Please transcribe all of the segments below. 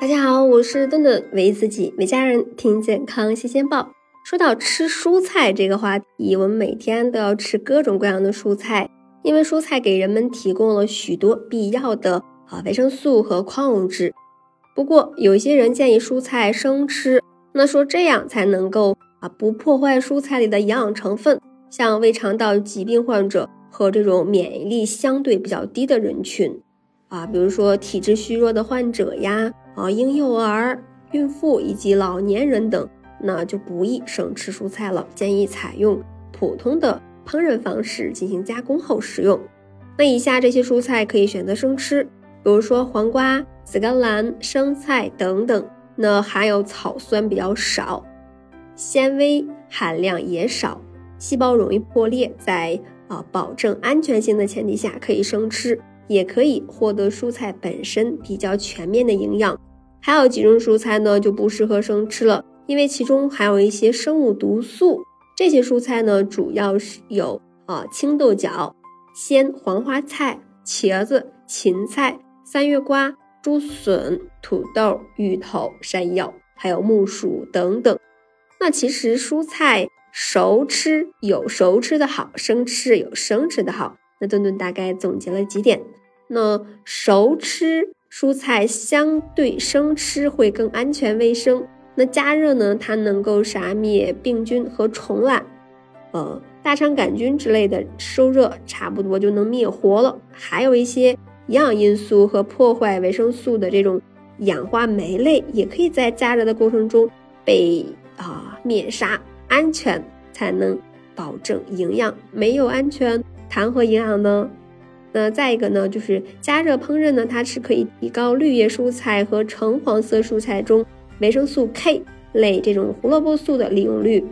大家好，我是顿顿，为自己，为家人听健康新鲜报。说到吃蔬菜这个话题，我们每天都要吃各种各样的蔬菜，因为蔬菜给人们提供了许多必要的啊维生素和矿物质。不过，有一些人建议蔬菜生吃，那说这样才能够啊不破坏蔬菜里的营养成分，像胃肠道疾病患者和这种免疫力相对比较低的人群。啊，比如说体质虚弱的患者呀，婴幼儿、孕妇以及老年人等，那就不宜生吃蔬菜了，建议采用普通的烹饪方式进行加工后食用。那以下这些蔬菜可以选择生吃，比如说黄瓜、紫甘蓝、生菜等等，那含有草酸比较少，纤维含量也少，细胞容易破裂，在啊保证安全性的前提下可以生吃。也可以获得蔬菜本身比较全面的营养，还有几种蔬菜呢就不适合生吃了，因为其中含有一些生物毒素。这些蔬菜呢主要是有啊青豆角、鲜黄花菜、茄子、芹菜、三月瓜、竹笋、土豆、芋头、山药，还有木薯等等。那其实蔬菜熟吃有熟吃的好，生吃有生吃的好。那顿顿大概总结了几点。那熟吃蔬菜相对生吃会更安全卫生。那加热呢，它能够杀灭病菌和虫卵，呃，大肠杆菌之类的受热差不多就能灭活了。还有一些营养因素和破坏维生素的这种氧化酶类，也可以在加热的过程中被啊灭杀，安全才能保证营养。没有安全，谈何营养呢？那再一个呢，就是加热烹饪呢，它是可以提高绿叶蔬菜和橙黄色蔬菜中维生素 K 类这种胡萝卜素的利用率。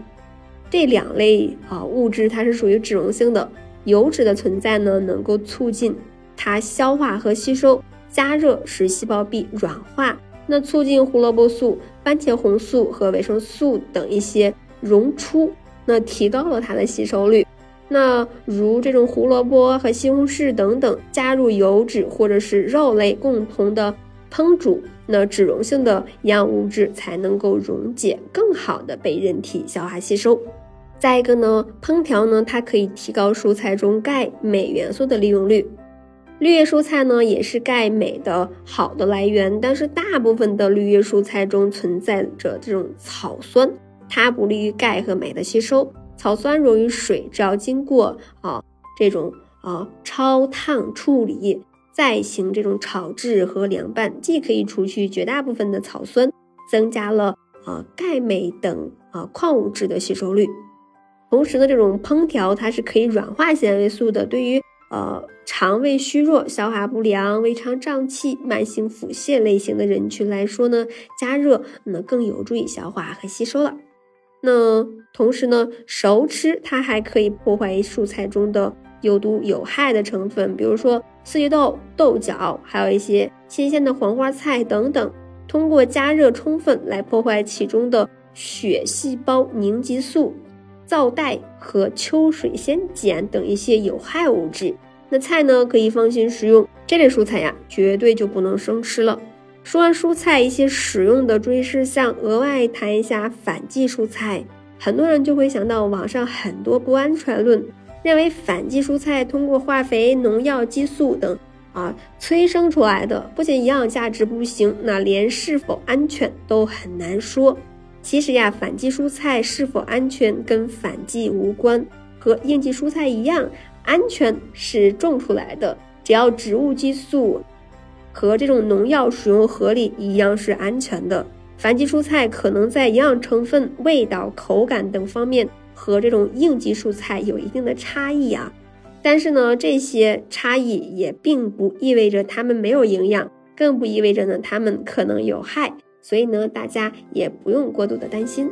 这两类啊物质它是属于脂溶性的，油脂的存在呢，能够促进它消化和吸收。加热使细胞壁软化，那促进胡萝卜素、番茄红素和维生素等一些溶出，那提高了它的吸收率。那如这种胡萝卜和西红柿等等，加入油脂或者是肉类共同的烹煮，那脂溶性的营养物质才能够溶解，更好的被人体消化吸收。再一个呢，烹调呢，它可以提高蔬菜中钙、镁元素的利用率。绿叶蔬菜呢，也是钙、镁的好的来源，但是大部分的绿叶蔬菜中存在着这种草酸，它不利于钙和镁的吸收。草酸溶于水，只要经过啊这种啊焯烫处理，再行这种炒制和凉拌，既可以除去绝大部分的草酸，增加了啊钙镁等啊矿物质的吸收率。同时呢，这种烹调它是可以软化纤维素的。对于呃肠胃虚弱、消化不良、胃肠胀气、慢性腹泻类型的人群来说呢，加热那更有助于消化和吸收了。那同时呢，熟吃它还可以破坏蔬菜中的有毒有害的成分，比如说四季豆、豆角，还有一些新鲜的黄花菜等等。通过加热充分来破坏其中的血细胞凝集素、皂带和秋水仙碱等一些有害物质。那菜呢，可以放心食用。这类蔬菜呀，绝对就不能生吃了。说完蔬菜一些使用的注意事项，额外谈一下反季蔬菜。很多人就会想到网上很多不安全论，认为反季蔬菜通过化肥、农药、激素等啊催生出来的，不仅营养价值不行，那连是否安全都很难说。其实呀，反季蔬菜是否安全跟反季无关，和应季蔬菜一样，安全是种出来的，只要植物激素。和这种农药使用合理一样是安全的。反季蔬菜可能在营养成分、味道、口感等方面和这种应季蔬菜有一定的差异啊。但是呢，这些差异也并不意味着它们没有营养，更不意味着呢它们可能有害。所以呢，大家也不用过度的担心。